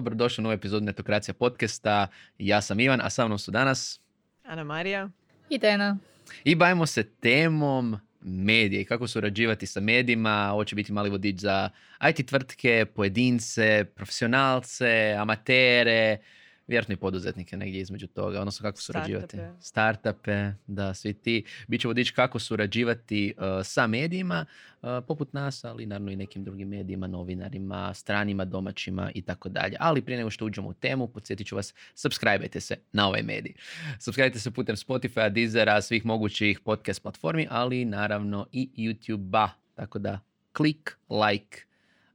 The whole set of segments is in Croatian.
dobro došli u novu epizodu Netokracija podcasta. Ja sam Ivan, a sa mnom su danas... Ana Marija. I Dena. I bavimo se temom medije i kako surađivati sa medijima. Ovo će biti mali vodič za IT tvrtke, pojedince, profesionalce, amatere, vjerojatno i poduzetnike negdje između toga, odnosno kako surađivati. Startupe. Startupe, da, svi ti. Biće vodič kako surađivati uh, sa medijima, uh, poput nas, ali naravno i nekim drugim medijima, novinarima, stranima, domaćima i tako dalje. Ali prije nego što uđemo u temu, podsjetit ću vas, subscribe se na ovaj medij. Subscribe se putem Spotify, Deezera, svih mogućih podcast platformi, ali naravno i YouTube-a. Tako da klik, like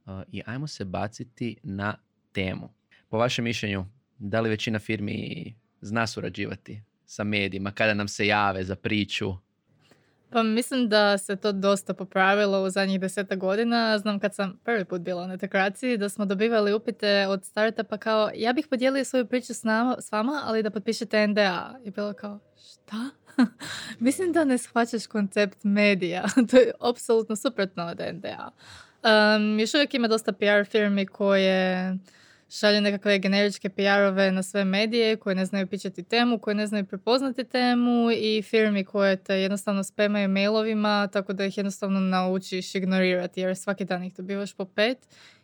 uh, i ajmo se baciti na temu. Po vašem mišljenju, da li većina firmi zna surađivati sa medijima kada nam se jave za priču? Pa mislim da se to dosta popravilo u zadnjih deseta godina. Znam kad sam prvi put bila na integraciji da smo dobivali upite od startupa kao ja bih podijelio svoju priču s, nama, s vama, ali da potpišete NDA. I bilo kao šta? mislim da ne shvaćaš koncept medija. to je apsolutno suprotno od NDA. Um, još uvijek ima dosta PR firmi koje šalju nekakve generičke PR-ove na sve medije koje ne znaju pičati temu, koje ne znaju prepoznati temu i firmi koje te jednostavno spemaju mailovima tako da ih jednostavno naučiš ignorirati jer svaki dan ih dobivaš po pet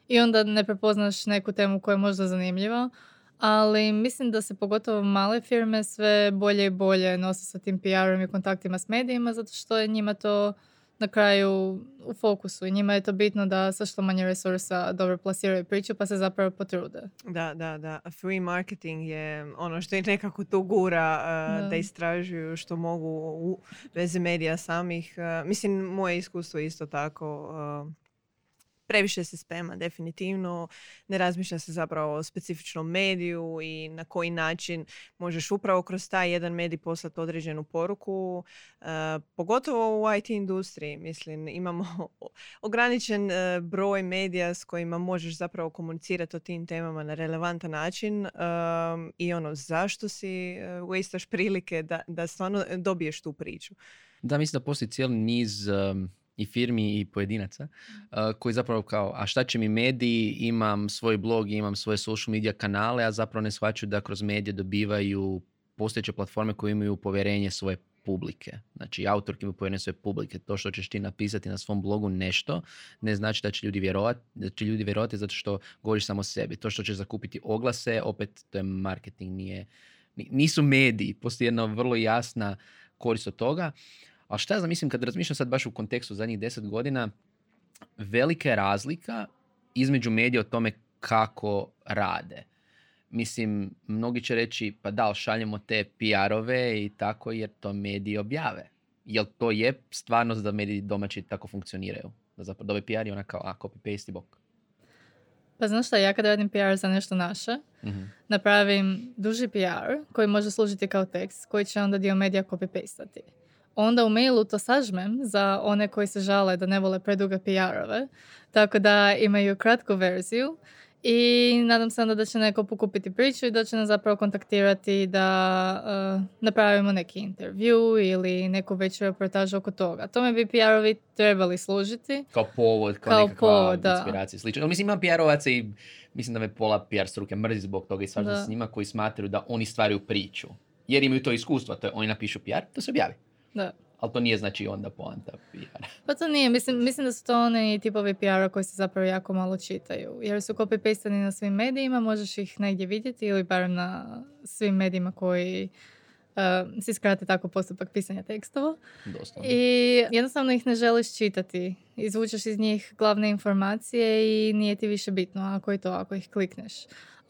i onda ne prepoznaš neku temu koja je možda zanimljiva. Ali mislim da se pogotovo male firme sve bolje i bolje nose sa tim PR-om i kontaktima s medijima zato što je njima to na kraju u fokusu i njima je to bitno da sa što manje resursa dobro plasiraju priču pa se zapravo potrude. Da, da, da. Free marketing je ono što ih nekako tu gura uh, da. Da. istražuju što mogu u vezi medija samih. Uh, mislim, moje iskustvo je isto tako. uh, previše se spema, definitivno. Ne razmišlja se zapravo o specifičnom mediju i na koji način možeš upravo kroz taj jedan medij poslati određenu poruku. Uh, pogotovo u IT industriji, mislim, imamo ograničen uh, broj medija s kojima možeš zapravo komunicirati o tim temama na relevantan način um, i ono, zašto si uh, wastaš prilike da, da stvarno dobiješ tu priču. Da, mislim da postoji cijeli niz um, i firmi i pojedinaca uh, koji zapravo kao, a šta će mi mediji, imam svoj blog, imam svoje social media kanale, a zapravo ne shvaćaju da kroz medije dobivaju postojeće platforme koje imaju povjerenje svoje publike. Znači, autorki imaju povjerenje svoje publike. To što ćeš ti napisati na svom blogu nešto, ne znači da će ljudi vjerovati, da će ljudi vjerovati zato što govoriš samo o sebi. To što ćeš zakupiti oglase, opet to je marketing, nije, ni- nisu mediji. Postoji jedna vrlo jasna korist od toga. Ali šta ja znam, mislim, kad razmišljam sad baš u kontekstu zadnjih deset godina, velika je razlika između medija o tome kako rade. Mislim, mnogi će reći, pa da, šaljemo te PR-ove i tako jer to mediji objave. Jel to je stvarnost da mediji domaći tako funkcioniraju? Da zapravo dobe PR i ona kao, a, copy-paste i bok. Pa znaš šta, ja kad radim PR za nešto naše, Mhm. napravim duži PR koji može služiti kao tekst, koji će onda dio medija copy-pastati. Onda u mailu to sažmem za one koji se žale da ne vole preduge PR-ove, tako da imaju kratku verziju i nadam se onda da će neko pokupiti priču i da će nas zapravo kontaktirati da uh, napravimo neki intervju ili neku veću reportažu oko toga. Tome bi PR-ovi trebali služiti. Kao povod, kao, Kao nekakva povod, da. inspiracija. Slično. Mislim, ima PR-ovaca i mislim da me pola PR struke mrzi zbog toga i se s njima koji smatraju da oni stvaraju priču. Jer imaju to iskustvo, to je oni napišu PR, to se objavi. Da. Ali to nije znači onda poanta PR. Pa to nije, mislim, mislim da su to oni tipovi PR-a koji se zapravo jako malo čitaju. Jer su copy-pastani na svim medijima, možeš ih negdje vidjeti ili barem na svim medijima koji uh, si skrate tako postupak pisanja tekstova. Doslovno. I jednostavno ih ne želiš čitati. Izvučeš iz njih glavne informacije i nije ti više bitno ako je to, ako ih klikneš.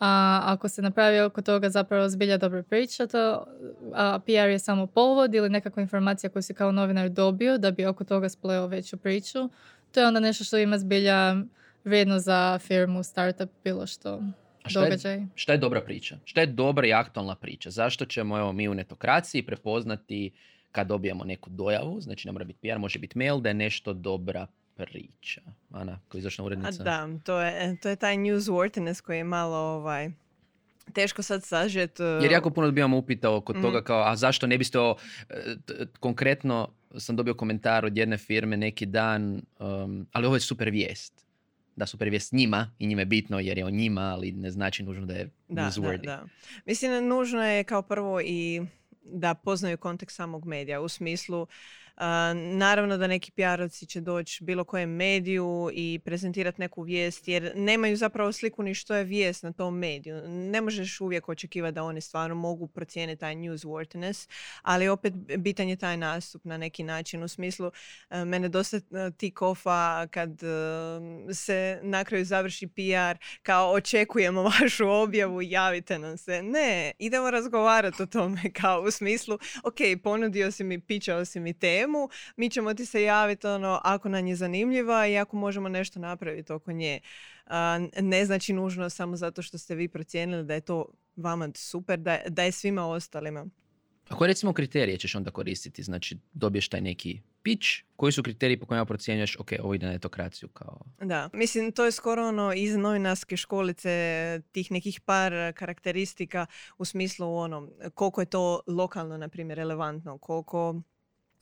A ako se napravi oko toga zapravo zbilja dobra priča, to a PR je samo povod ili nekakva informacija koju si kao novinar dobio da bi oko toga spleo veću priču, to je onda nešto što ima zbilja vrijedno za firmu, startup, bilo što, A šta je, šta je dobra priča? Šta je dobra i aktualna priča? Zašto ćemo evo, mi u netokraciji prepoznati kad dobijemo neku dojavu, znači ne mora biti PR, može biti mail, da je nešto dobra priča. Ana, koji izvršna A urednica. da, to je, to je taj newsworthiness koji je malo ovaj, teško sad sažet. uh, Jer jako puno dobivamo upita oko Mhm. toga kao, a zašto ne biste o, e, t- konkretno sam dobio komentar od jedne firme neki dan, um, ali ovo je super vijest. da su previjest njima i njime je bitno jer je o njima, ali ne znači nužno da je Da, da, newsworthy. da. Mislim, nužno je kao prvo i da poznaju kontekst samog medija u smislu a, naravno da neki PR-ovci će doći bilo kojem mediju i prezentirati neku vijest jer nemaju zapravo sliku ni što je vijest na tom mediju. Ne možeš uvijek očekivati da oni stvarno mogu procijeniti taj newsworthiness, ali opet bitan je taj nastup na neki način u smislu a, mene dosta a, tik offa kad a, se na kraju završi PR kao očekujemo vašu objavu, javite nam se. Ne, idemo razgovarati o tome kao u smislu, ok, ponudio si mi, pičao si mi temu, mi ćemo ti se javiti ono, ako nam je zanimljiva i ako možemo nešto napraviti oko nje. A, ne znači nužno samo zato što ste vi procijenili da je to vama super, da, da je svima ostalima. A koje recimo kriterije ćeš onda koristiti? Znači dobiješ taj neki pitch, koji su kriteriji po kojima procjenjuješ, ok, ovo ide na etokraciju kao... Da, mislim to je skoro ono iz novinarske školice tih nekih par karakteristika u smislu ono koliko je to lokalno na primjer relevantno, koliko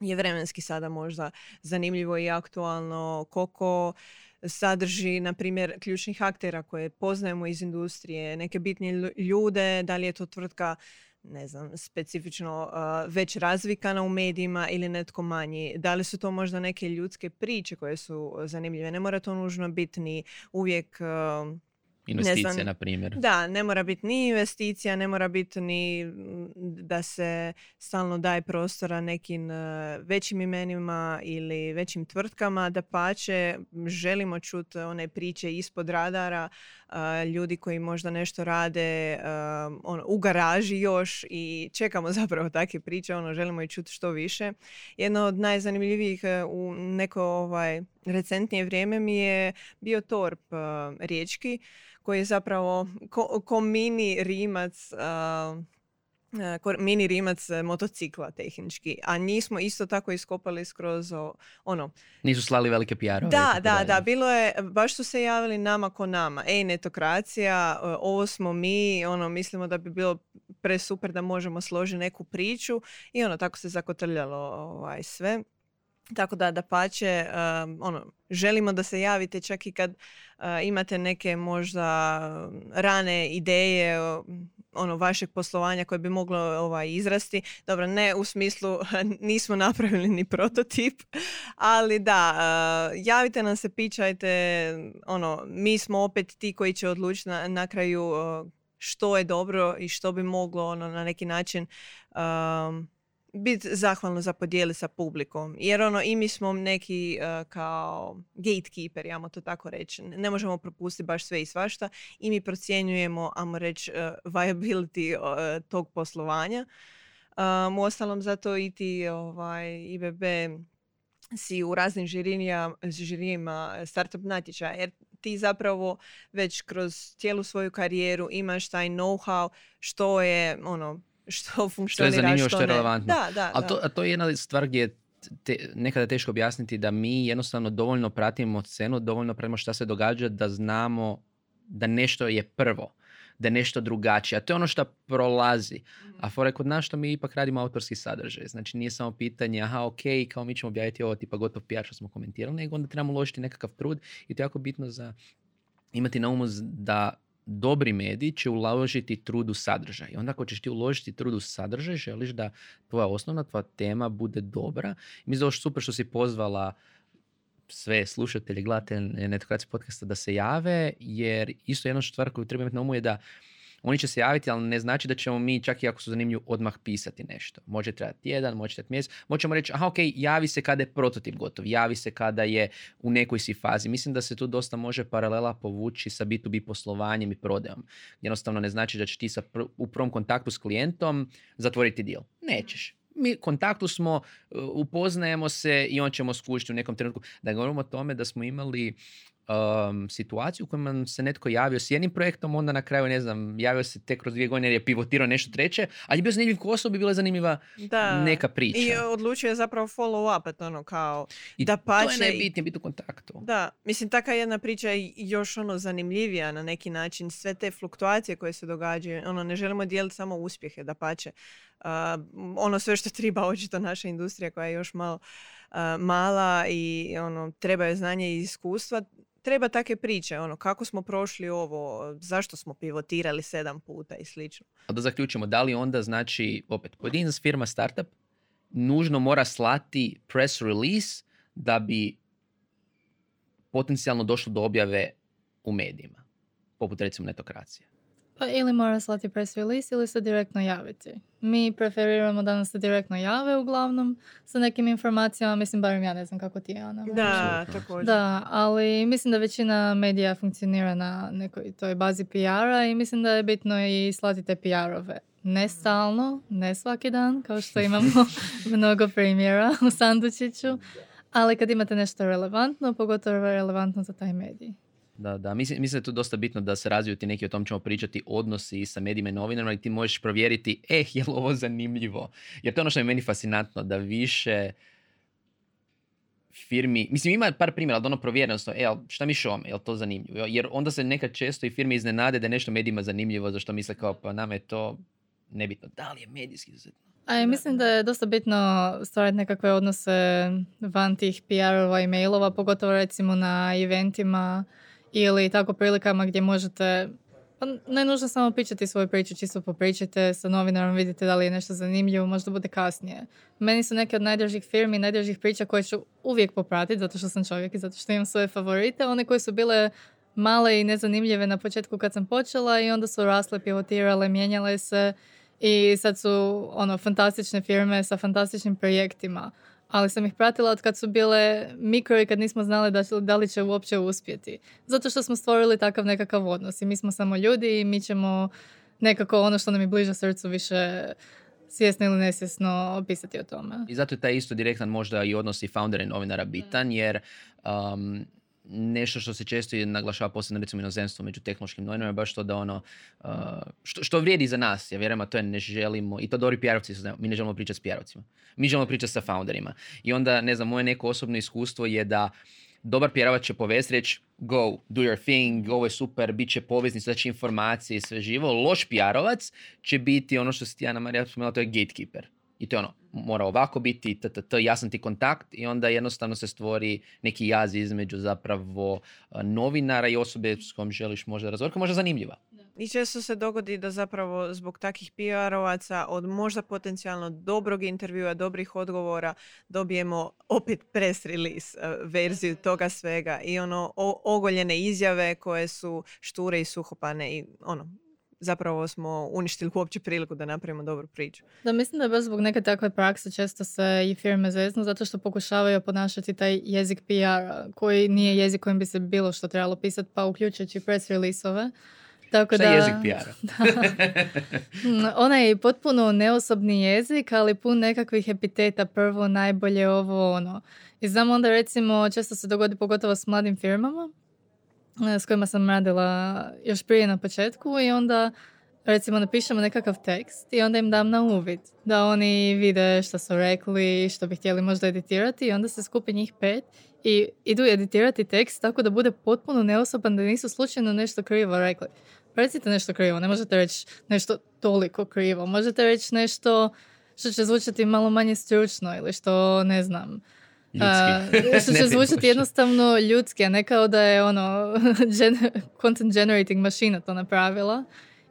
je vremenski sada možda zanimljivo i aktualno, koliko sadrži, na primjer, ključnih aktera koje poznajemo iz industrije, neke bitnije ljude, da li je to tvrtka ne znam, specifično već razvikana u medijima ili netko manji. Da li su to možda neke ljudske priče koje su zanimljive? Ne mora to nužno biti ni uvijek Investicije, znam, na primjer. Da, ne mora biti ni investicija, ne mora biti ni mm, da se stalno daje prostora nekim e, većim imenima ili većim tvrtkama, da pače želimo čuti one priče ispod radara, e, ljudi koji možda nešto rade e, ono, u garaži još i čekamo zapravo takve priče, ono, želimo i čuti što više. Jedno od najzanimljivijih u neko ovaj, recentnije vrijeme mi je bio Torp riječki, koji je zapravo ko, ko mini rimac uh, mini rimac motocikla tehnički, a njih smo isto tako iskopali skroz ono... Nisu slali velike pr Da, da, da, bilo je, baš su se javili nama ko nama. Ej, netokracija, ovo smo mi, ono, mislimo da bi bilo presuper da možemo složiti neku priču i ono, tako se zakotrljalo ovaj, sve. Tako da, da pače, um, ono, želimo da se javite čak i kad uh, imate neke možda rane ideje ono vašeg poslovanja koje bi moglo ovaj izrasti. Dobro, ne u smislu nismo napravili ni prototip, ali da, uh, javite nam se, pičajte, ono, mi smo opet ti koji će odlučiti na, na kraju uh, što je dobro i što bi moglo ono na neki način um, biti zahvalno za podijeli sa publikom. Jer ono, i mi smo neki uh, kao gatekeeper, jamo to tako reći. Ne možemo propustiti baš sve i svašta i mi procjenjujemo, amo reći, uh, viability uh, tog poslovanja. Um, u ostalom, zato i ti ovaj, IBB si u raznim žirijima startup natječaja, jer ti zapravo već kroz cijelu svoju karijeru imaš taj know-how što je ono što funkcionira, što je zanimljivo, što, je relevantno. Da, da, Ali to, to je jedna stvar gdje je te, nekada teško objasniti da mi jednostavno dovoljno pratimo scenu, dovoljno pratimo šta se događa da znamo da nešto je prvo da je nešto drugačije. A to je ono što prolazi. A mhm. fore kod nas što mi ipak radimo autorski sadržaj. Znači nije samo pitanje, aha, ok, kao mi ćemo objaviti ovo tipa gotov PR što smo komentirali, nego onda trebamo uložiti nekakav trud i to je jako bitno za imati na umu da dobri mediji će uložiti trud u sadržaj. Onda ako ćeš ti uložiti trud u sadržaj, želiš da tvoja osnovna, tvoja tema bude dobra. I mislim da je super što si pozvala sve slušatelje, gledatelje netokracije podcasta da se jave, jer isto jedna stvar koju treba imati na umu je da oni će se javiti, ali ne znači da ćemo mi, čak i ako su zanimljivi, odmah pisati nešto. Može trebati jedan, može trebati mjesec. Možemo reći, aha, ok, javi se kada je prototip gotov, javi se kada je u nekoj si fazi. Mislim da se tu dosta može paralela povući sa B2B poslovanjem i prodajom. Jednostavno ne znači da će ti sa pr- u prvom kontaktu s klijentom zatvoriti deal. Nećeš mi kontaktu smo, upoznajemo se i on ćemo skušiti u nekom trenutku. Da govorimo o tome da smo imali um, situaciju u kojoj se netko javio s jednim projektom, onda na kraju, ne znam, javio se tek kroz dvije godine jer je pivotirao nešto treće, ali je bio zanimljiv ko osobi, bila zanimljiva da. neka priča. I odlučio je zapravo follow up, ono kao I da pače. To je najbitnije, biti u kontaktu. Da, mislim, taka jedna priča je još ono zanimljivija na neki način. Sve te fluktuacije koje se događaju, ono, ne želimo dijeliti samo uspjehe, da pače. Uh, ono sve što treba očito naša industrija koja je još malo mala i ono, treba je znanje i iskustva, treba take priče, ono, kako smo prošli ovo, zašto smo pivotirali sedam puta i slično. A da zaključimo, da li onda znači, opet, pojedinac firma startup nužno mora slati press release da bi potencijalno došlo do objave u medijima, poput recimo netokracije. Pa ili mora slati press release ili se direktno javiti. Mi preferiramo da nas se direktno jave uglavnom sa nekim informacijama, mislim barem ja ne znam kako ti je Ana. Da, također. Da, ali mislim da većina medija funkcionira na nekoj toj bazi PR-a i mislim da je bitno i slati te PR-ove. Ne stalno, ne svaki dan, kao što imamo mnogo primjera u Sandučiću, ali kad imate nešto relevantno, pogotovo relevantno za taj medij. Da, da. Mislim, mislim da je tu dosta bitno da se razviju ti neki, o tom ćemo pričati, odnosi sa medijima i novinarima i ti možeš provjeriti, eh, je li ovo zanimljivo? Jer to je ono što je meni fascinantno, da više firmi, mislim ima par primjera, ali ono provjereno, e, šta mi šome, je li to zanimljivo? Jer onda se nekad često i firme iznenade da je nešto medijima zanimljivo, zašto misle kao, pa nama je to nebitno. Da li je medijski izuzetno? A ja mislim da je dosta bitno stvarati nekakve odnose van tih PR-ova i mailova, pogotovo recimo na eventima ili tako prilikama gdje možete pa ne nužno samo pričati svoju priču, čisto popričajte sa novinarom, vidite da li je nešto zanimljivo, možda bude kasnije. Meni su neke od najdražih firmi, najdražih priča koje ću uvijek popratiti, zato što sam čovjek i zato što imam svoje favorite, one koje su bile male i nezanimljive na početku kad sam počela i onda su rasle, pivotirale, mijenjale se i sad su ono fantastične firme sa fantastičnim projektima ali sam ih pratila od kad su bile mikro i kad nismo znali da, da li će uopće uspjeti. Zato što smo stvorili takav nekakav odnos i mi smo samo ljudi i mi ćemo nekako ono što nam je bliže srcu više svjesno ili nesvjesno opisati o tome. I zato je taj isto direktan možda i odnos i foundera i novinara bitan, jer um, nešto što se često i naglašava posebno recimo inozemstvo među tehnološkim novinama je baš to da ono uh, što, što vrijedi za nas, ja vjerujem, a to je ne želimo, i to dobri PR-ovci su, mi ne želimo pričati s PR-ovcima. Mi želimo pričati sa founderima. I onda, ne znam, moje neko osobno iskustvo je da dobar PR-ovac će povesti reći go, do your thing, ovo je super, bit će poveznica, će informacije i sve živo. Loš PR-ovac će biti ono što si ti, Ana Marija, spomenula, to je gatekeeper. I to je ono, mora ovako biti, t, jasan ti kontakt i onda jednostavno se stvori neki jaz između zapravo novinara i osobe s kojom želiš možda razgovarati, možda zanimljiva. I često se dogodi da zapravo zbog takih PR-ovaca od možda potencijalno dobrog intervjua, dobrih odgovora dobijemo opet press release verziju toga svega i ono ogoljene izjave koje su šture i suhopane i ono zapravo smo uništili uopće priliku da napravimo dobru priču. Da, mislim da je baš zbog neke takve prakse često se i firme zeznu zato što pokušavaju ponašati taj jezik PR koji nije jezik kojim bi se bilo što trebalo pisati, pa uključujući press release-ove. Tako Šta da, je jezik PR-a? Mm, onaj potpuno neosobni jezik, ali pun nekakvih epiteta, prvo, najbolje, ovo, ono. I znam onda recimo, često se dogodi pogotovo s mladim firmama, s kojima sam radila još prije na početku i onda recimo napišemo nekakav tekst i onda im dam na uvid da oni vide što su rekli, što bi htjeli možda editirati i onda se skupi njih pet i idu editirati tekst tako da bude potpuno neosoban da nisu slučajno nešto krivo rekli. Recite nešto krivo, ne možete reći nešto toliko krivo, možete reći nešto što će zvučati malo manje stručno ili što ne znam Ljudski. što će zvučati jednostavno ljudski, a ne kao da je ono content generating mašina to napravila.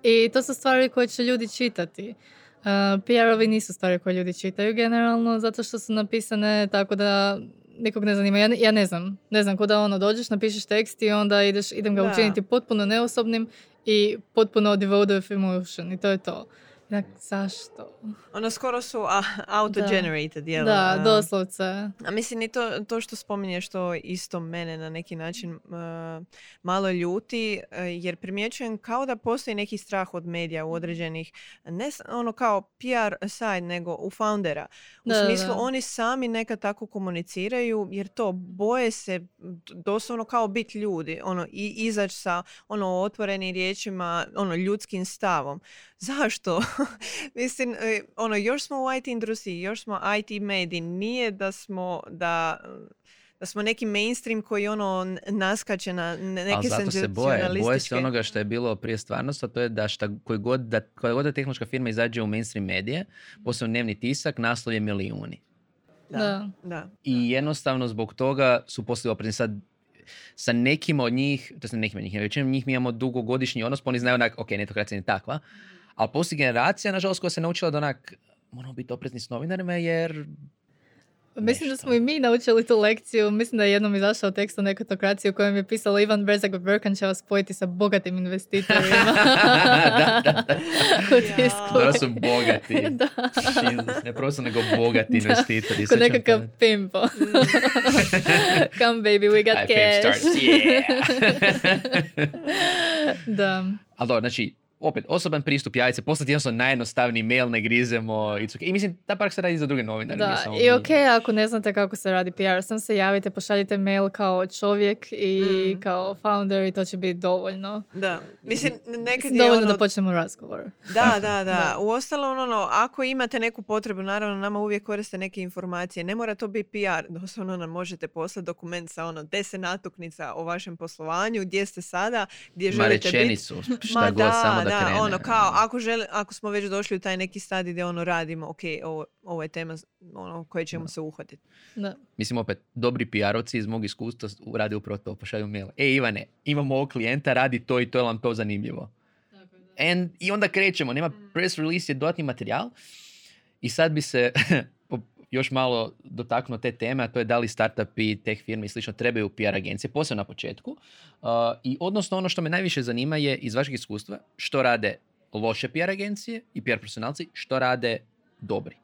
I to su stvari koje će ljudi čitati. Uh, PR-ovi nisu stvari koje ljudi čitaju generalno, zato što su napisane tako da nikog ne zanima. Ja, ja ne znam. Ne znam, kuda ono dođeš, napišeš tekst i onda ideš, idem ga učiniti potpuno neosobnim i potpuno devoted of emotion i to je to. Dak, zašto? Ono skoro su auto-generated, jel? Da, doslovce. A mislim i to, to što spominješ to isto mene na neki način uh, malo ljuti, uh, jer primjećujem kao da postoji neki strah od medija u određenih, ne ono kao PR side, nego u foundera. U smislu oni sami nekad tako komuniciraju, jer to boje se doslovno kao biti ljudi, ono i izaći sa ono otvorenim riječima, ono ljudskim stavom. Zašto? Mislim, e, ono, još smo u IT industriji, još smo IT mediji, nije da smo, da, da smo neki mainstream koji ono naskače na neke Ali zato se boje, boje se onoga što je bilo prije stvarnosti, a to je da šta, koji god, da, koja god da tehnološka firma izađe u mainstream medije, posebno dnevni tisak, naslov je milijuni. Da. da. I jednostavno zbog toga su postali oprezni sad sa nekim od njih, to sa nekim od njih, većinom njih mi imamo dugogodišnji odnos, pa oni znaju onak, ok, netokracija je takva, ali postoji generacija, nažalost, koja se naučila da onak, moramo biti oprezni s novinarima jer Mislim da smo i mi naučili tu lekciju. Mislim da je jednom izašao tekst o nekotokraciji u kojem je pisalo Ivan Brezak Brkan će vas spojiti sa bogatim investitorima. da, da, da. da su bogati. da. Ne prosto nego bogati investitori. Ko nekakav pimpo. Come baby, we got I cash. Starts, yeah. da. Ali dobro, znači, opet, osoban pristup jajice, poslati jednostavno najjednostavniji mail, ne grizemo. Okay. I mislim, ta praksa se radi za druge novinare. Da, i ok, ako ne znate kako se radi PR, sam se javite, pošaljite mail kao čovjek i mm. kao founder i to će biti dovoljno. Da, mislim, nekad je Dovoljno ono... da počnemo razgovor. Da, da, da. U ostalo, ono, ako imate neku potrebu, naravno, nama uvijek koriste neke informacije. Ne mora to biti PR. Doslovno nam možete poslati dokument sa ono deset natuknica o vašem poslovanju, gdje ste sada, gdje želite biti. šta Ma, god, da, samo da, krene. ono, kao, ako, želi, ako smo već došli u taj neki stadij gdje ono radimo, ok, ovo, ovo je tema ono, koje ćemo se uhvatiti. Da. Mislim, opet, dobri PR-ovci iz mog iskustva radi upravo to, pošalju mail. E, Ivane, imamo ovog klijenta, radi to i to je vam to zanimljivo. And, I onda krećemo, nema press release, je dodatni materijal. I sad bi se još malo dotaknuo te teme, a to je da li startupi, tech firme i slično trebaju PR agencije, posebno na početku. Uh, I odnosno ono što me najviše zanima je iz vašeg iskustva što rade loše PR agencije i PR profesionalci, što rade dobri.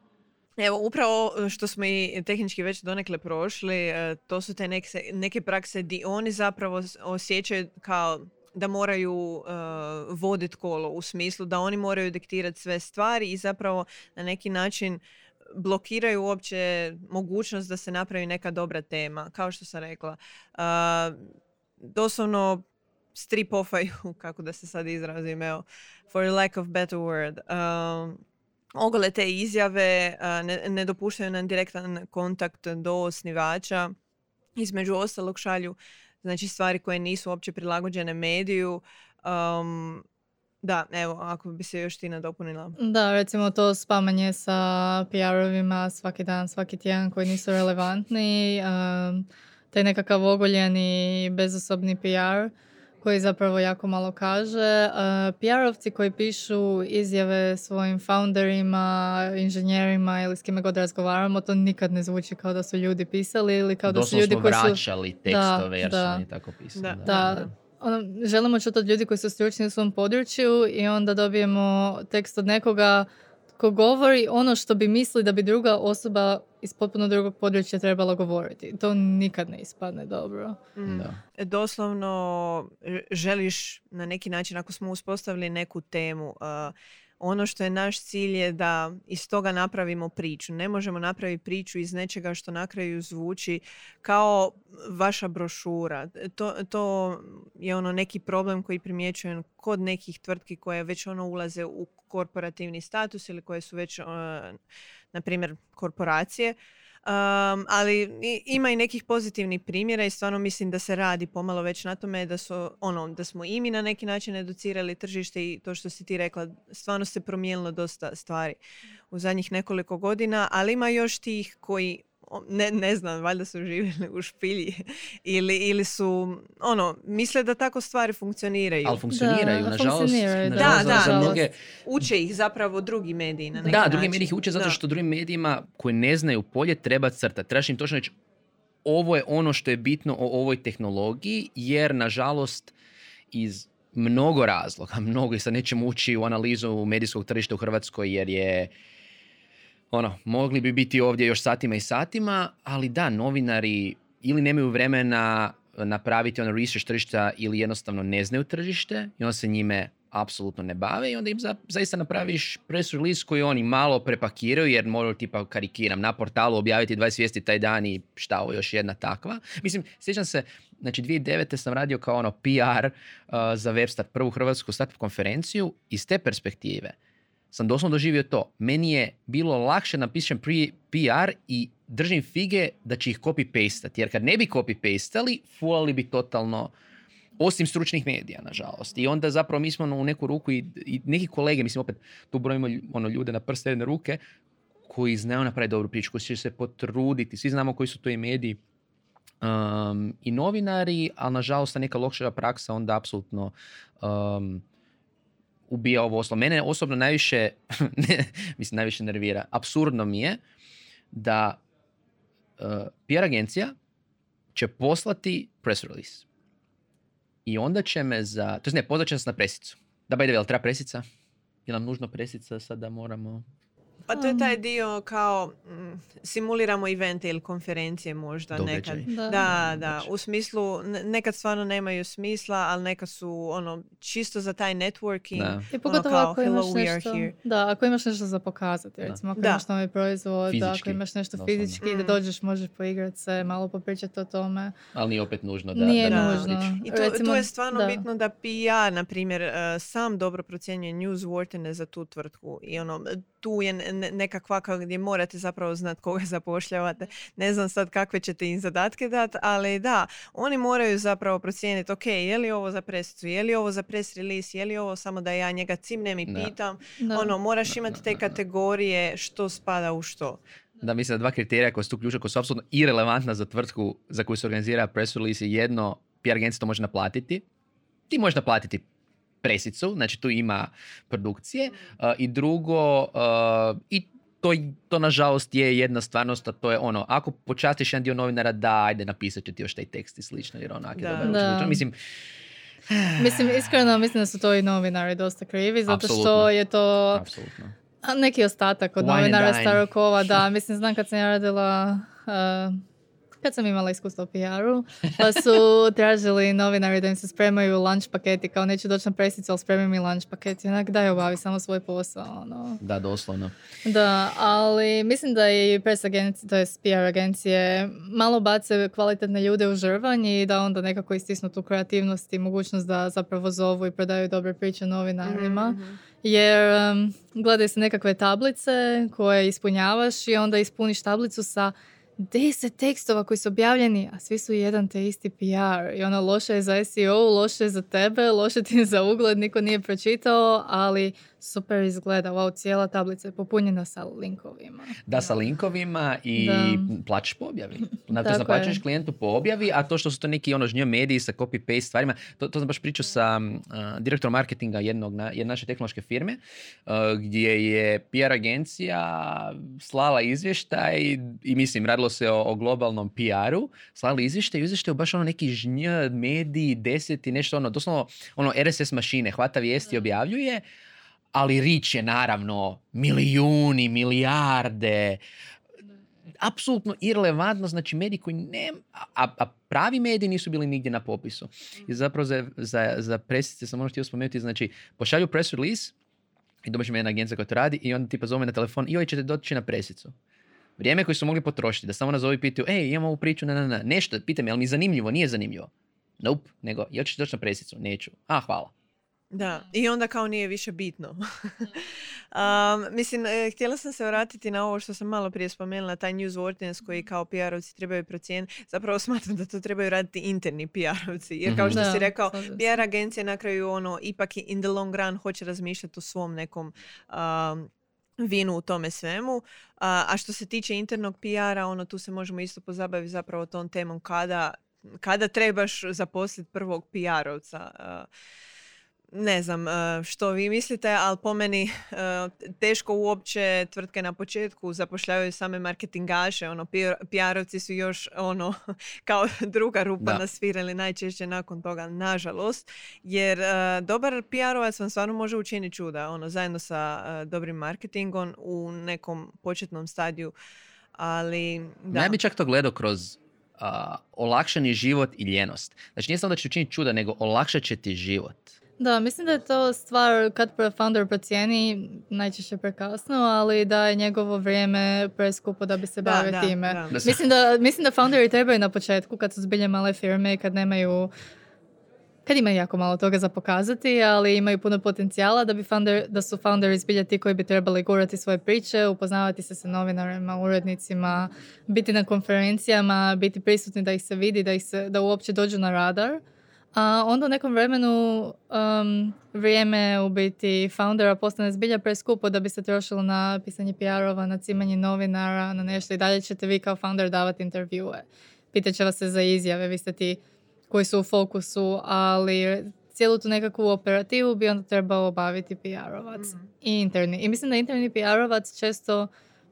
Evo, upravo što smo i tehnički već donekle prošli, e, to su te neke, neke prakse di oni zapravo osjećaju kao da moraju uh, voditi kolo u smislu da oni moraju diktirati sve stvari i zapravo na neki način blokiraju uopće mogućnost da se napravi neka dobra tema. Kao što sam rekla, uh, doslovno stripofaju, kako da se sad izrazim, evo, for lack of better word. Uh, ogole te izjave, ne, ne dopuštaju nam direktan kontakt do osnivača. Između ostalog šalju znači stvari koje nisu uopće prilagođene mediju. Um, da, evo, ako bi se još ti nadopunila. Da, recimo to spamanje sa PR-ovima svaki dan, svaki tjedan koji nisu relevantni, um, taj nekakav ogoljeni bezosobni PR koji zapravo jako malo kaže. Uh, PR-ovci koji pišu izjave svojim founderima, inženjerima ili s kime god razgovaramo, to nikad ne zvuči kao da su ljudi pisali ili kao da su ljudi koji su... vraćali tekstove jer su oni tako pisali. Da, da ono, želimo čuti od ljudi koji su stručni u svom području i onda dobijemo tekst od nekoga ko govori ono što bi misli da bi druga osoba iz potpuno drugog područja trebala govoriti. To nikad ne ispadne dobro. Mm. Da. Doslovno želiš na neki način, ako smo uspostavili neku temu, uh, ono što je naš cilj je da iz toga napravimo priču. Ne možemo napraviti priču iz nečega što na kraju zvuči kao vaša brošura. To, to je ono neki problem koji primjećujem kod nekih tvrtki koje već ono ulaze u korporativni status ili koje su već, uh, na primjer, korporacije Um, ali ima i nekih pozitivnih primjera i stvarno mislim da se radi pomalo već na tome da, su, ono, da smo i mi na neki način educirali tržište i to što si ti rekla, stvarno se promijenilo dosta stvari u zadnjih nekoliko godina, ali ima još tih koji ne, ne znam, valjda su živjeli u špilji ili, ili su, ono, misle da tako stvari funkcioniraju. Ali funkcioniraju, da, nažalost. Funkcioniraju, da, da, da, za mnoge... Uče ih zapravo drugi mediji na neki Da, drugi mediji ih uče zato što drugim medijima koji ne znaju polje treba crtati. Trebaš im točno reći ovo je ono što je bitno o ovoj tehnologiji, jer nažalost iz mnogo razloga, mnogo i sad nećemo ući u analizu medijskog tržišta u Hrvatskoj jer je ono, mogli bi biti ovdje još satima i satima, ali da, novinari ili nemaju vremena napraviti ono research tržišta ili jednostavno ne znaju tržište i on se njime apsolutno ne bave i onda im za, zaista napraviš press release koji oni malo prepakiraju jer moraju tipa karikiram na portalu objaviti 20 vijesti taj dan i šta ovo još jedna takva. Mislim, sjećam se, znači 2009. sam radio kao ono PR uh, za Webstart, prvu hrvatsku startup konferenciju iz te perspektive sam doslovno doživio to. Meni je bilo lakše napišem PR i držim fige da će ih copy-pastati. Jer kad ne bi copy-pastali, fulali bi totalno osim stručnih medija, nažalost. I onda zapravo mi smo u neku ruku i, i neki kolege, mislim opet tu brojimo ono, ljude na prste jedne ruke, koji znaju napraviti dobru priču, koji će se potruditi. Svi znamo koji su to i mediji um, i novinari, ali nažalost ta neka loša praksa onda apsolutno um, ubija ovo oslo. Mene osobno najviše, mislim najviše nervira, apsurdno mi je da uh, PR agencija će poslati press release. I onda će me za, to ne, pozvat nas na presicu. Da, bajde, jel treba presica? Je nam nužno presica sad da moramo... Pa to je taj dio kao mm, simuliramo evente ili konferencije možda Događaj. nekad. Da. Da, da, u smislu ne- nekad stvarno nemaju smisla, ali nekad su ono čisto za taj networking. Da. I pogotovo kao, ako hello, imaš we are nešto, here. da, ako imaš nešto za pokazati, Da. recimo ako Da. imaš novi proizvod, da, ako Fizički, imaš nešto doslovno. fizički, da Mm. dođeš, možeš poigrati se, malo popričati o tome. Ali nije opet nužno da... Nije da, nužno. I tu, Recimo, tu je stvarno da. bitno da PR, na primjer, uh, sam dobro procjenjuje newsworthine za tu tvrtku i ono, tu je ne- ne- neka kvaka gdje morate zapravo znati koga zapošljavate. Ne znam sad kakve ćete im zadatke dati, ali da, oni moraju zapravo procijeniti, ok, je li ovo za presicu, je li ovo za press release, je li ovo samo da ja njega cimnem i pitam. Da. Ono, moraš Da, imati te kategorije što spada u što. Da, mislim da dva kriterija koja su tu ključna, koja su apsolutno irelevantna za tvrtku za koju se organizira press release je jedno, PR agencija to može naplatiti. Ti možeš naplatiti presicu, znači tu ima produkcije. Uh, I drugo, uh, i to, to nažalost je jedna stvarnost, a to je ono, ako počastiš jedan dio novinara, da, ajde, napisat će ti još taj tekst i slično, jer onak je Da. dobar Da. učinak. Mislim, Mislim, iskreno mislim da su to i novinari dosta krivi, zato što Apsolutno. je to apsolutno. a, neki ostatak od Wine novinara dine. starog kova. Da, mislim, znam kad sam ja radila... uh, kad sam imala iskustvo u PR-u, pa su tražili novinari da im se spremaju lunch paketi, kao neću doći na presicu, ali spremi mi lunch paket. I onak, daj obavi samo svoj posao. Ono. Da, doslovno. Da, ali mislim da i press agencije, to je PR agencije, malo bace kvalitetne ljude u žrvanj i da onda nekako istisnu tu kreativnost i mogućnost da zapravo zovu i prodaju dobre priče novinarima. Mhm. Jer um, gledaju se nekakve tablice koje ispunjavaš i onda ispuniš tablicu sa deset tekstova koji su objavljeni, a svi su jedan te isti PR. I ono, loše je za SEO, loše je za tebe, loše ti je za ugled, niko nije pročitao, ali super izgleda. Wow, cijela tablica je popunjena sa linkovima. Da, sa linkovima i Da. plaćaš po objavi. Na to je. klijentu po objavi, a to što su to neki ono žnjo mediji sa copy-paste stvarima, to, to sam baš pričao sa uh, direktorom marketinga jednog na, jedne naše tehnološke firme, uh, gdje je PR agencija slala izvještaj i, i mislim, radilo se o, o globalnom PR-u, slali izvještaj i u izvještaju baš ono neki žnj mediji, deset i nešto ono, doslovno ono RSS mašine, hvata vijesti, objavljuje, ali rič je naravno milijuni, milijarde, apsolutno irelevantno, znači mediji koji ne, a, a pravi mediji nisu bili nigdje na popisu. I zapravo za, za, za presice sam ono htio spomenuti, znači pošalju press release i dobiš me jedna agencija koja to radi i onda tipa zove na telefon i oj ćete doći na presicu. Vrijeme koje su mogli potrošiti, da samo nazovi i pitaju, ej, imamo ovu priču, na, na, na, nešto, pitaj me, jel mi zanimljivo, nije zanimljivo. Nope, nego, jel ćeš doći na presicu? Neću. A, hvala. Da, i onda kao nije više bitno. um, mislim, e, htjela sam se vratiti na ovo što sam malo prije spomenula, taj newsworthiness koji kao PR-ovci trebaju procijeniti. Zapravo smatram da to trebaju raditi interni PR-ovci. Jer kao što Mhm. si Da, rekao, slažem se. PR agencije na kraju ono, ipak in the long run hoće razmišljati o svom nekom um, vinu u tome svemu. A, a što se tiče internog PR-a, ono, tu se možemo isto pozabaviti zapravo tom temom kada, kada trebaš zaposliti prvog PR-ovca. A, ne znam e, što vi mislite, ali po meni e, teško uopće tvrtke na početku zapošljavaju same marketingaše, ono PR- PR-ovci su još ono kao druga rupa Da. nasvirali najčešće nakon toga, nažalost, jer e, dobar PR-ovac vam stvarno može učiniti čuda, ono zajedno sa dobrim marketingom u nekom početnom stadiju, ali da. Ja bi čak to gledao kroz a, olakšani život i ljenost. Znači nije samo da će učiniti čuda, nego olakšat će ti život. Da, mislim da je to stvar kad founder procijeni, najčešće prekasno, ali da je njegovo vrijeme preskupo da bi se bavio da, time. da. Da Mislim da, mislim da founderi trebaju na početku kad su zbilje male firme i kad nemaju kad imaju jako malo toga za pokazati, ali imaju puno potencijala da bi founder, da su founderi zbilja ti koji bi trebali gurati svoje priče, upoznavati se sa novinarima, urednicima, biti na konferencijama, biti prisutni da ih se vidi, da, ih se, da uopće dođu na radar. A onda u nekom vremenu um, vrijeme u biti foundera postane zbilja preskupo da bi se trošilo na pisanje PR-ova, na cimanje novinara, na nešto i dalje ćete vi kao founder davati intervjue. Pitat vas se za izjave, vi ste ti koji su u fokusu, ali cijelu tu nekakvu operativu bi onda trebao obaviti PR-ovac Mhm. i interni. I mislim da interni PR-ovac često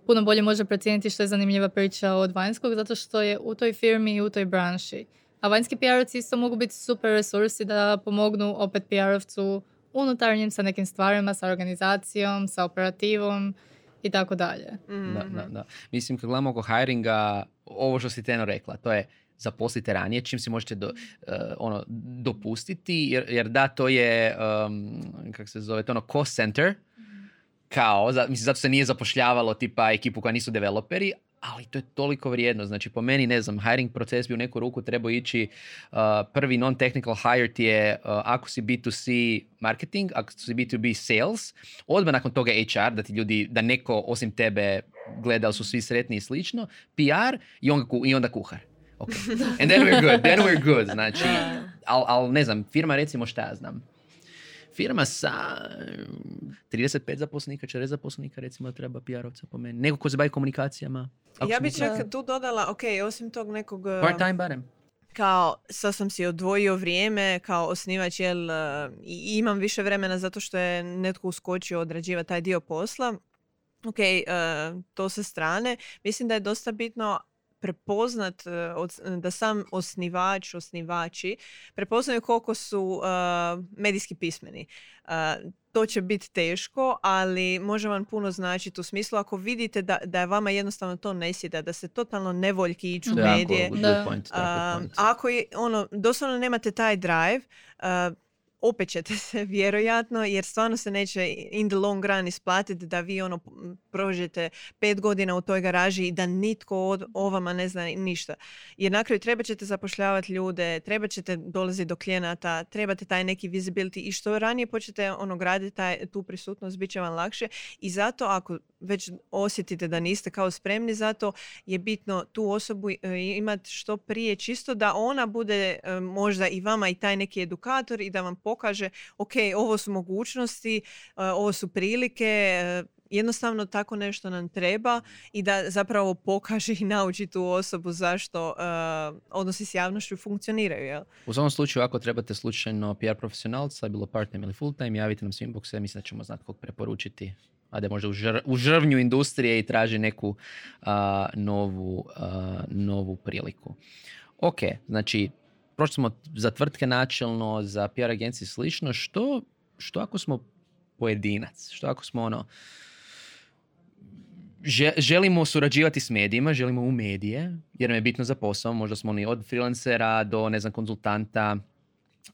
puno bolje može procijeniti što je zanimljiva priča od vanjskog, zato što je u toj firmi i u toj branši. A vanjski PR-ovci isto mogu biti super resursi da pomognu opet PR-ovcu unutarnjim sa nekim stvarima, sa organizacijom, sa operativom i tako dalje. Mhm. Da, da, da. Mislim, kad gledamo oko hiringa, ovo što si Teno rekla, to je zaposlite ranije, čim si možete do, eh, ono, dopustiti, jer, jer da, to je, um, kako se zove, to ono cost center, kao, za, mislim, zato se nije zapošljavalo tipa ekipu koja nisu developeri, ali to je toliko vrijedno. Znači, po meni, ne znam, hiring proces bi u neku ruku trebao ići, uh, prvi non-technical hire ti je, uh, ako si B2C marketing, ako si B2B sales, odmah nakon toga HR, da ti ljudi, da neko osim tebe gleda, su svi sretni i slično, PR i, on, i onda kuhar. Okay. And then we're good, then we're good. Znači, ali al, ne znam, firma recimo šta ja znam, firma sa mm, 35 zaposlenika, 40 zaposlenika recimo da treba PR-ovca po meni. Neko ko se bavi komunikacijama. Ja bi apsolutno. čak tu dodala, ok, osim tog nekog... uh, Part time barem. kao sad sam si odvojio vrijeme kao osnivač jel uh, i imam više vremena zato što je netko uskočio odrađivati taj dio posla. Ok, uh, to sa strane. Mislim da je dosta bitno prepoznat uh, od- da sam osnivač, osnivači prepoznaju koliko su uh, medijski pismeni. Uh, to će biti teško, ali može vam puno značiti u smislu ako vidite da, da je vama jednostavno to ne sjeda, da se totalno nevoljki ići u To je jako medije, ako je, ono, doslovno nemate taj drive, uh, opet ćete se vjerojatno, jer stvarno se neće in the long run isplatiti da vi ono prođete pet godina u toj garaži i da nitko od, o vama ne zna ništa. Jer na kraju treba ćete zapošljavati ljude, treba ćete dolaziti do klijenata, trebate taj neki visibility i što ranije počnete ono graditi taj, tu prisutnost, bit će vam lakše i zato ako već osjetite da niste kao spremni za to, je bitno tu osobu e, imati što prije čisto da ona bude e, možda i vama i taj neki edukator i da vam pokaže ok, ovo su mogućnosti, e, ovo su prilike, jednostavno tako nešto nam treba i da zapravo pokaže i nauči tu osobu zašto odnosi s javnošću funkcioniraju. Jel? U svakom slučaju, ako trebate slučajno PR profesionalca, bilo part-time ili full-time, javite nam s inboxe, mislim da ćemo znati kog preporučiti. A da možda u, žr- u žrvnju industrije i traži neku a, novu, a, novu priliku. Ok, znači, prošli smo za tvrtke načelno, za PR agencije slično. Što, što ako smo pojedinac? Što ako smo ono, Že- želimo surađivati s medijima, želimo u medije, jer nam je bitno za posao, možda smo oni od freelancera do, ne znam, konzultanta,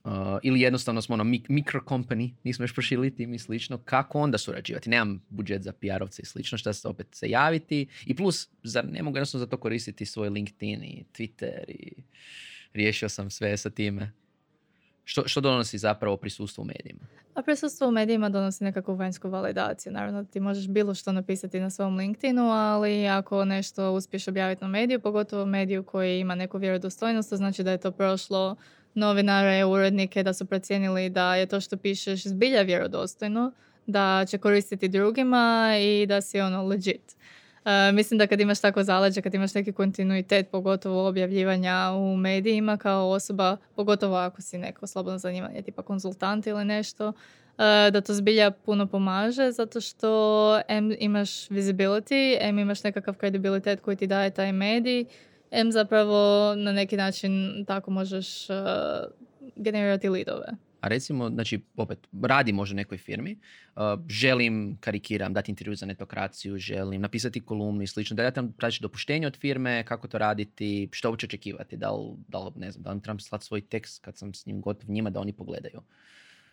uh, ili jednostavno smo ono mik- micro company, nismo još proširili tim i slično, kako onda surađivati? Nemam budžet za PR-ovce i slično, šta se opet se javiti i plus, zar ne mogu jednostavno za to koristiti svoj LinkedIn i Twitter i riješio sam sve sa time. Što, što donosi zapravo prisustvo u medijima? A prisustvo u medijima donosi nekakvu vanjsku validaciju. Naravno, ti možeš bilo što napisati na svom LinkedInu, ali ako nešto uspiješ objaviti na mediju, pogotovo mediju koji ima neku vjerodostojnost, to znači da je to prošlo novinare, urednike, da su procijenili da je to što pišeš zbilja vjerodostojno, da će koristiti drugima i da si ono legit. E, mislim da kad imaš tako zaleđe, kad imaš neki kontinuitet, pogotovo objavljivanja u medijima kao osoba, pogotovo ako si neko slobodno zanimanje, tipa konzultant ili nešto, e, da to zbilja puno pomaže, zato što M imaš visibility, M imaš nekakav kredibilitet koji ti daje taj medij, M zapravo na neki način tako možeš e, generirati lidove. A recimo, znači, opet, radi može nekoj firmi, uh, želim, karikiram, dati intervju za netokraciju, želim napisati kolumnu i slično, da ja tam tražiti dopuštenje od firme, kako to raditi, što uopće očekivati, da li, da li, ne znam, da li trebam slati svoj tekst kad sam s njim gotov njima da oni pogledaju.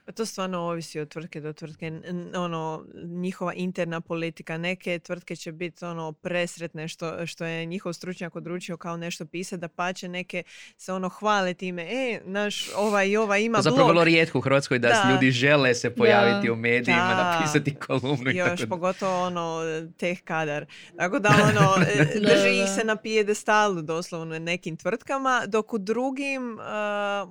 Pa to stvarno ovisi od tvrtke do tvrtke. Ono, njihova interna politika. Neke tvrtke će biti ono presretne što, što je njihov stručnjak odručio kao nešto pisati, da pače neke se ono hvale time, e, naš ovaj i ova ima Zapravo vrlo rijetko u Hrvatskoj da, da. ljudi žele se pojaviti u medijima, da. napisati kolumnu. Još pogotovo ono teh kadar. Tako da ono, drži ih se na pijedestalu doslovno nekim tvrtkama, dok u drugim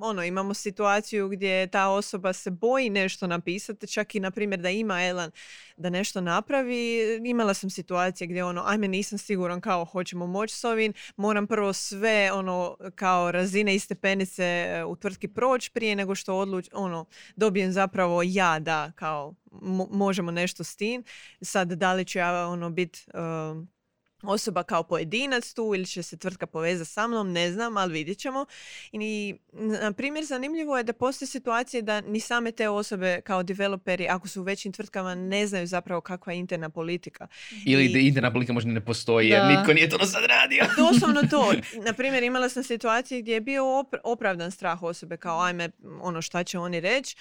ono, imamo situaciju gdje ta osoba se boji nešto napisati, čak i na primjer da ima Elan da nešto napravi. Imala sam situacije gdje ono, ajme nisam siguran kao hoćemo moći s ovim, moram prvo sve ono kao razine i stepenice e, u tvrtki proći prije nego što odluč, ono, dobijem zapravo ja da kao možemo nešto s tim. Sad da li ću ja ono biti osoba kao pojedinac tu ili će se tvrtka povezati sa mnom, ne znam, ali vidjet ćemo. I, na primjer, zanimljivo je da postoje situacije da ni same te osobe kao developeri, ako su u većim tvrtkama, ne znaju zapravo kakva je interna politika. Ili I, da interna politika možda ne postoji, jer nitko nije to sad radio. Doslovno to. Na primjer, imala sam situacije gdje je bio opravdan strah osobe, kao ajme, ono šta će oni reći.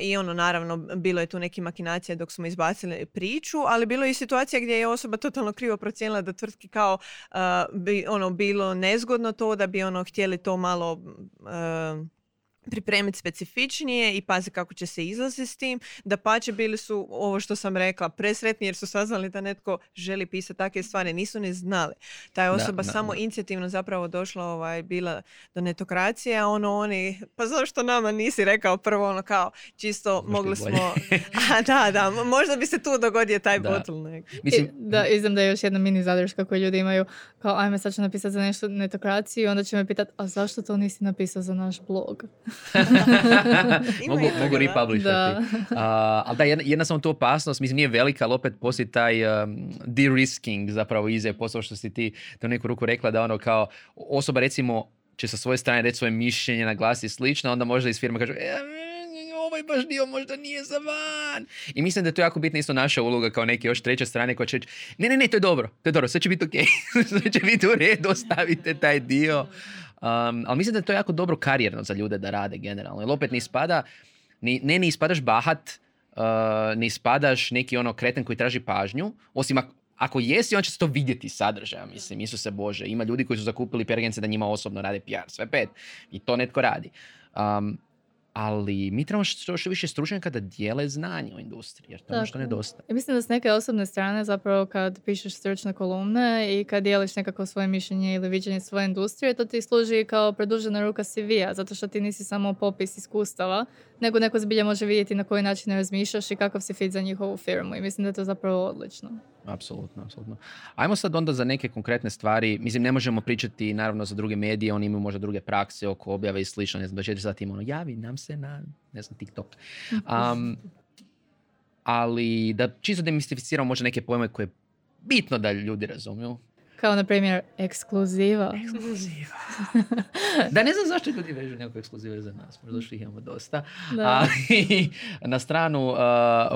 I ono, naravno, bilo je tu neki makinacija dok smo izbacili priču, ali bilo je i situacija gdje je osoba totalno krivo procijenila da tvrtki kao bi ono bilo nezgodno to, da bi ono htjeli to malo pripremiti specifičnije i pazi kako će se izlaziti s tim. Da pače bili su, ovo što sam rekla, presretni jer su saznali da netko želi pisati takve stvari. Nisu ni znali. Ta je osoba samo inicijativno zapravo došla, ovaj, bila do netokracije, a ono oni, pa zašto nama nisi rekao prvo ono kao, čisto mogli smo... a da, da, možda bi se tu dogodio taj da. bottleneck. Mislim, da, izdam da je još jedna mini zadrška koju ljudi imaju, kao ajme sad ću napisati za nešto netokraciju i onda će me pitati, a zašto to nisi napisao za naš blog? mogu, mogu republishati. Uh, ali da, jedna, jedna samo tu opasnost, mislim nije velika, ali opet postoji taj um, de-risking zapravo ize, posao što si ti to neku ruku rekla da ono kao osoba recimo će sa svoje strane reći svoje mišljenje, naglasiti slično, onda možda iz firme kaže e, ovaj baš dio možda nije za van. I mislim da je to jako bitna isto naša uloga kao neke još treće strane koja će reći, ne, ne, ne, to je dobro, to je dobro, sve će biti ok, sve će biti u redu, ostavite taj dio. Um, ali mislim da je to jako dobro karijerno za ljude da rade generalno. Jer opet ni spada, ni, ne ni ispadaš bahat, uh, ni ispadaš neki ono kreten koji traži pažnju, osim ako, ako jesi, on će se to vidjeti sadržaja, mislim, se Bože. Ima ljudi koji su zakupili pergence da njima osobno rade PR, sve pet. I to netko radi. Um, ali mi trebamo što, što više stručnjaka da dijele znanje o industriji, jer to je ono što nedostaje. I mislim da s neke osobne strane zapravo kad pišeš stručne kolumne i kad dijeliš nekako svoje mišljenje ili viđenje svoje industrije, to ti služi kao produžena ruka CV-a, zato što ti nisi samo popis iskustava, nego neko zbilja može vidjeti na koji način razmišljaš i kakav si fit za njihovu firmu i mislim da je to zapravo odlično. Apsolutno, apsolutno. Ajmo sad onda za neke konkretne stvari. Mislim, ne možemo pričati naravno za druge medije, oni imaju možda druge prakse oko objave i slično. Ne znam, 24 sati ono, javi nam se na, ne znam, TikTok. Um, ali da čisto demistificiramo možda neke pojme koje je bitno da ljudi razumiju. Kao na primjer ekskluziva. Ekskluziva. da ne znam zašto ljudi vežu neko ekskluziva za nas. Možda što ih imamo dosta. Da. Ali na stranu uh,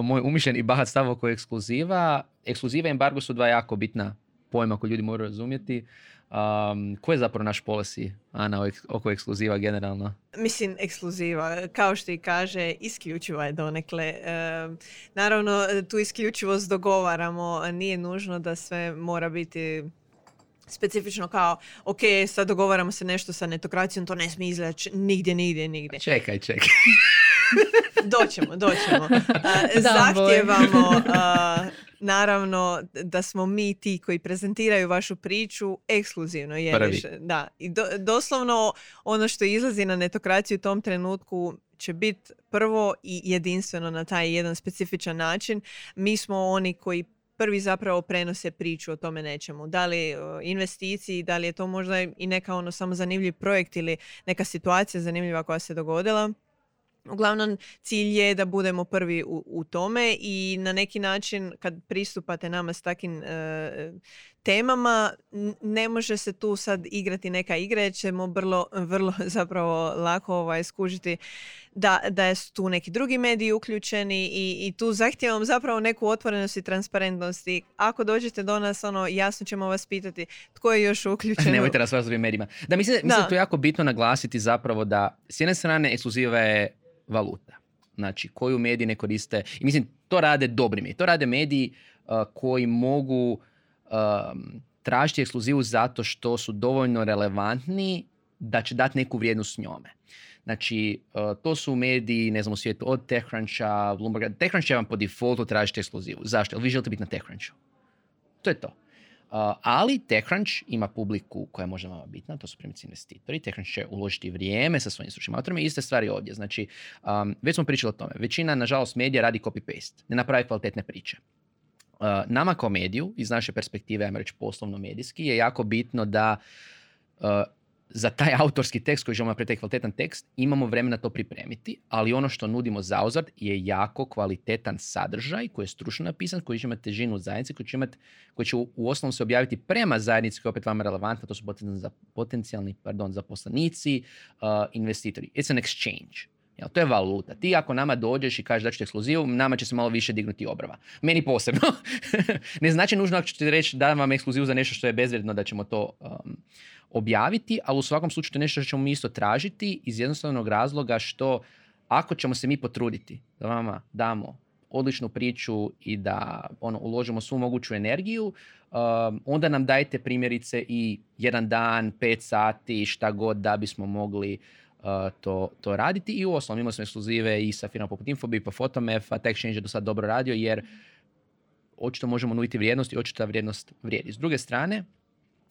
moj umišljen i bahat stav oko ekskluziva. Ekskluziva i embargo su dva jako bitna pojma koje ljudi moraju razumjeti. Um, ko je zapravo naš policy, Ana, oko ekskluziva generalno? Mislim, ekskluziva, kao što i kaže, isključiva je donekle. naravno, tu isključivost dogovaramo, nije nužno da sve mora biti specifično kao, ok, sad dogovaramo se nešto sa netokracijom, to ne smije izgledati nigdje, nigdje, nigdje. Čekaj, čekaj. doćemo, doćemo. zahtjevamo naravno da smo mi ti koji prezentiraju vašu priču ekskluzivno. Jer, da, i doslovno ono što izlazi na netokraciju u tom trenutku će biti prvo i jedinstveno na taj jedan specifičan način. Mi smo oni koji prvi zapravo prenose priču o tome nečemu. Da li investiciji, da li je to možda i neka ono samo zanimljiv projekt ili neka situacija zanimljiva koja se dogodila. Uglavnom, cilj je da budemo prvi u, u tome i na neki način kad pristupate nama s takim e, temama, ne može se tu sad igrati neka igra jer ćemo vrlo, vrlo zapravo lako ovaj, skužiti da, da su tu neki drugi mediji uključeni i, i tu zahtijevam zapravo neku otvorenost i transparentnost i ako dođete do nas, ono, jasno ćemo vas pitati tko je još uključen. Nemojte nas vas medijima. Da, mislim, mislim da. to je jako bitno naglasiti zapravo da s jedne strane ekskluziva je valuta. Znači, koju mediji ne koriste. I mislim, to rade dobri mediji. To rade mediji uh, koji mogu um, tražiti ekskluzivu zato što su dovoljno relevantni da će dati neku vrijednost njome. Znači, uh, to su mediji, ne znam, u svijetu od TechCruncha, Bloomberga. TechCrunch će vam po defaultu tražiti ekskluzivu. Zašto? Jer vi želite biti na TechCrunchu. To je to. Uh, ali TechCrunch ima publiku koja je možda vama bitna, to su primjerice investitori. TechCrunch će uložiti vrijeme sa svojim stručnim autorima. Iste stvari ovdje. Znači, um, već smo pričali o tome. Većina, nažalost, medija radi copy-paste. Ne napravi kvalitetne priče. Uh, nama kao mediju, iz naše perspektive, ajmo reći poslovno-medijski, je jako bitno da uh, za taj autorski tekst koji želimo napraviti kvalitetan tekst, imamo vremena to pripremiti, ali ono što nudimo za uzad je jako kvalitetan sadržaj koji je stručno napisan, koji će imati težinu zajednice, koji će, imati, koji će u, u se objaviti prema zajednici koja je opet vama relevantna, to su potencijalni pardon, zaposlenici, uh, investitori. It's an exchange. Jel, to je valuta. Ti ako nama dođeš i kažeš da ćete ekskluzivu, nama će se malo više dignuti obrava. Meni posebno. ne znači nužno ako ću ti reći da vam ekskluzivu za nešto što je bezvredno da ćemo to um, objaviti, ali u svakom slučaju to je nešto što ćemo mi isto tražiti iz jednostavnog razloga što ako ćemo se mi potruditi da vama damo odličnu priču i da ono, uložimo svu moguću energiju, um, onda nam dajte primjerice i jedan dan, pet sati, šta god da bismo mogli to, to raditi. I u osnovom imali smo ekskluzive i sa firmom poput Infobi, pa Photomef, a TechChange je do sad dobro radio jer očito možemo nuditi vrijednost i očito ta vrijednost vrijedi. S druge strane,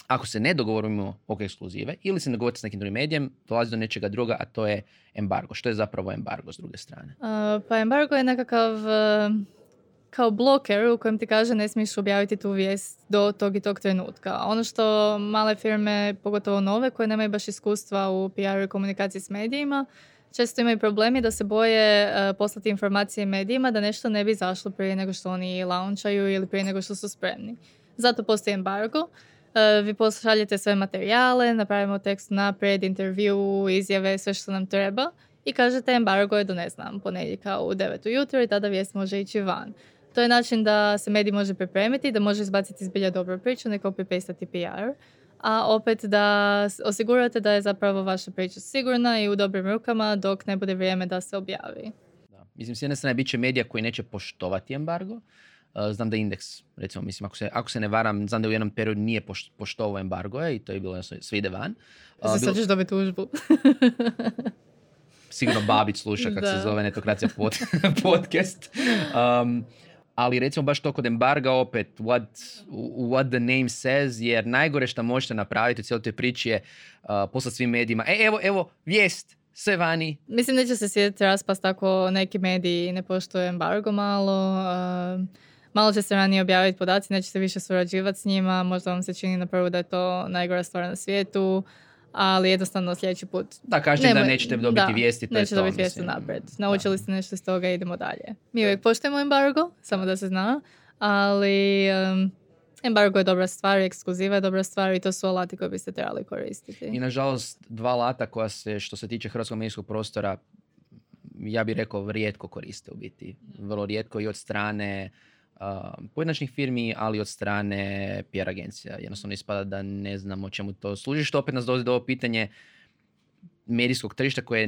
ako se ne dogovorimo oko ekskluzive ili se ne dogovorite s nekim drugim medijem, dolazi do nečega druga, a to je embargo. Što je zapravo embargo s druge strane? Uh, pa embargo je nekakav uh, kao bloker u kojem ti kaže ne smiješ objaviti tu vijest do tog i tog trenutka. Ono što male firme, pogotovo nove, koje nemaju baš iskustva u PR i komunikaciji s medijima, često imaju problemi da se boje uh, poslati informacije medijima da nešto ne bi zašlo prije nego što oni launchaju ili prije nego što su spremni. Zato postoji embargo. E, vi pošaljete sve materijale, napravimo tekst naprijed, intervju, izjave, sve što nam treba i kažete embargo je do ne znam ponedjeljka u 9 ujutro i tada vijest može ići van. To je način da se medij može pripremiti, da može izbaciti zbilja dobru priču, ne copy-pastati PR, a opet da osigurate da je zapravo vaša priča sigurna i u dobrim rukama dok ne bude vrijeme da se objavi. Da. Mislim, s jedne strane bit će medija koji neće poštovati embargo, Uh, znam da indeks, recimo, mislim, ako se, ako se ne varam, znam da u jednom periodu nije poš, poštovao embargo i to je bilo sve ide van. Uh, sad ćeš dobiti tužbu. sigurno Babić sluša kako se zove netokracija pod, podcast. Um, ali recimo baš to kod embarga opet what, what the name says jer najgore što možete napraviti u cijeloj toj priči je uh, poslati svim medijima e evo evo vijest sve vani. Mislim da će se sjediti raspast ako neki mediji ne poštuje embargo malo. Uh, malo će se ranije objaviti podaci, neće se više surađivati s njima, možda vam se čini na prvu da je to najgora stvar na svijetu, ali jednostavno sljedeći put... Da, kažete da nećete dobiti da, vijesti, to nećete dobiti vijesti naprijed. Naučili ste nešto iz toga i idemo dalje. Mi uvijek poštujemo embargo, samo da se zna, ali um, embargo je dobra stvar, ekskluziva je dobra stvar i to su alati koje biste trebali koristiti. I nažalost, dva alata koja se, što se tiče hrvatskog medijskog prostora, ja bih rekao, rijetko koriste u biti. Vrlo rijetko i od strane pojedinačnih firmi, ali od strane PR agencija. Jednostavno ispada da ne znamo čemu to služi, što opet nas dolazi do ovo pitanje medijskog tržišta koje je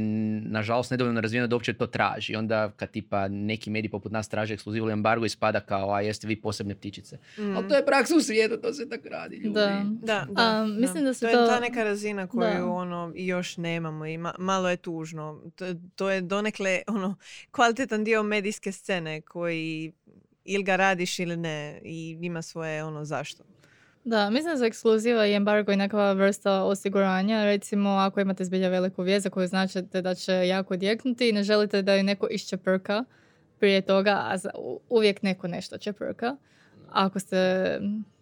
nažalost nedovoljno razvijeno da uopće to traži. Onda kad tipa neki mediji poput nas traže ekskluzivu embargo ispada kao a jeste vi posebne ptičice. Mm. Ali to je praksa u svijetu, to se tako radi ljudi. Da, da, da, mislim da, se to, to je ta neka razina koju ono još nemamo i malo je tužno. To, to je donekle ono kvalitetan dio medijske scene koji ili ga radiš ili ne i ima svoje ono zašto. Da, mislim da za ekskluziva i embargo i nekakva vrsta osiguranja. Recimo, ako imate zbilja veliku vijest za koju značite da će jako djeknuti i ne želite da ju neko iščeprka prije toga, a uvijek neko nešto čeprka. Ako ste,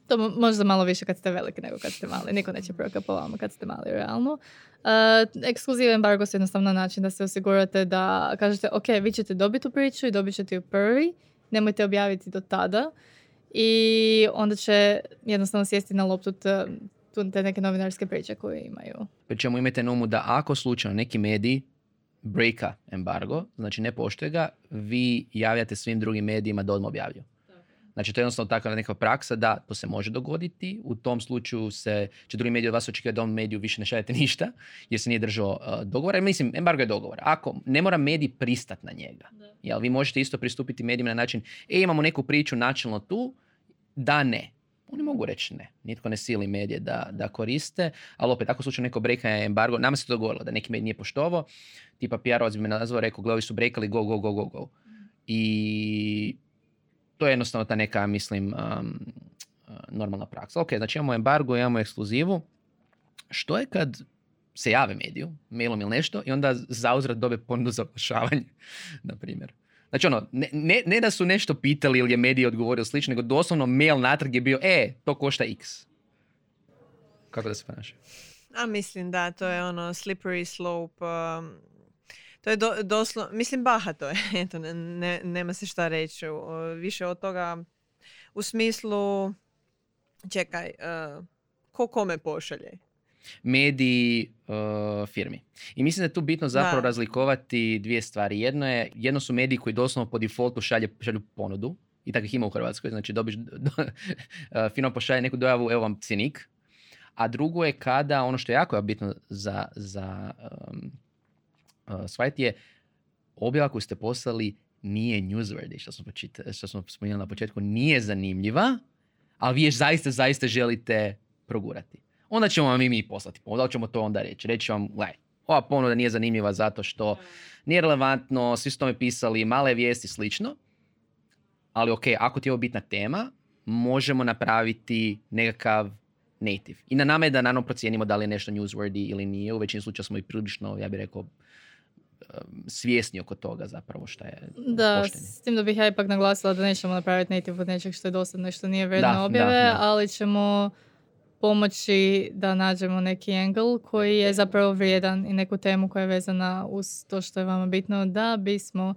to možda malo više kad ste veliki nego kad ste mali. Niko neće prka po vama kad ste mali, realno. Uh, ekskluziva embargo su jednostavno način da se osigurate da kažete, ok, vi ćete dobiti tu priču i dobit ćete ju prvi nemojte objaviti do tada i onda će jednostavno sjesti na loptu te neke novinarske priče koje imaju. Pri čemu imajte na umu da ako slučajno neki mediji breaka embargo, znači ne poštuje ga, vi javljate svim drugim medijima da odmah objavlju. Znači to je jednostavno takva neka praksa da to se može dogoditi. U tom slučaju se, će drugi mediji od vas očekivati da on mediju više ne šaljete ništa jer se nije držao uh, dogovora. Mislim, embargo je dogovor. Ako ne mora medij pristat na njega. Jel, vi možete isto pristupiti medijima na način, e imamo neku priču načelno tu, da ne. Oni mogu reći ne. Nitko ne sili medije da, da koriste, ali opet, ako slučaju neko brekanje embargo, nama se to dogodilo da neki medij nije poštovao, tipa PR bi me nazvao, rekao, gledaj, su brekali, go, go, go, go, go. I to je jednostavno ta neka, mislim, um, normalna praksa. Ok, znači imamo embargo, imamo ekskluzivu. Što je kad se jave mediju, mailom ili nešto, i onda zauzrat dobe ponudu za oglašavanje, na primjer. Znači ono, ne, ne, ne, da su nešto pitali ili je medij odgovorio slično, nego doslovno mail natrag je bio, e, to košta x. Kako da se ponaša? A mislim da, to je ono slippery slope. To je do, doslovno, mislim bahato je, eto, ne, ne, nema se šta reći. Više od toga u smislu, čekaj, uh, ko kome pošalje? mediji uh, firmi. I mislim da je tu bitno zapravo razlikovati dvije stvari. Jedno je, jedno su mediji koji doslovno po defaultu šalje, šalju ponudu i takvih ima u Hrvatskoj, znači dobiš, do, uh, firma pošalje neku dojavu, evo vam cjenik. A drugo je kada, ono što je jako bitno za, za um, uh, je objava koju ste poslali nije newsworthy, što smo, što smo spomenuli na početku, nije zanimljiva, ali vi je zaista, zaista želite progurati onda ćemo vam i mi poslati ponudu, ćemo to onda reći. Reći vam, gledaj, ova ponuda nije zanimljiva zato što nije relevantno, svi su tome pisali, male vijesti, slično. Ali ok, ako ti je ovo bitna tema, možemo napraviti nekakav native. I na nama je da naravno procijenimo da li je nešto newsworthy ili nije. U većini slučaja smo i prilično, ja bih rekao, svjesni oko toga zapravo šta je Da, s tim da bih ja ipak naglasila da nećemo napraviti native od nečeg što je dosadno nešto nije vredno objave, ali ćemo pomoći da nađemo neki angle koji je zapravo vrijedan i neku temu koja je vezana uz to što je vama bitno da bismo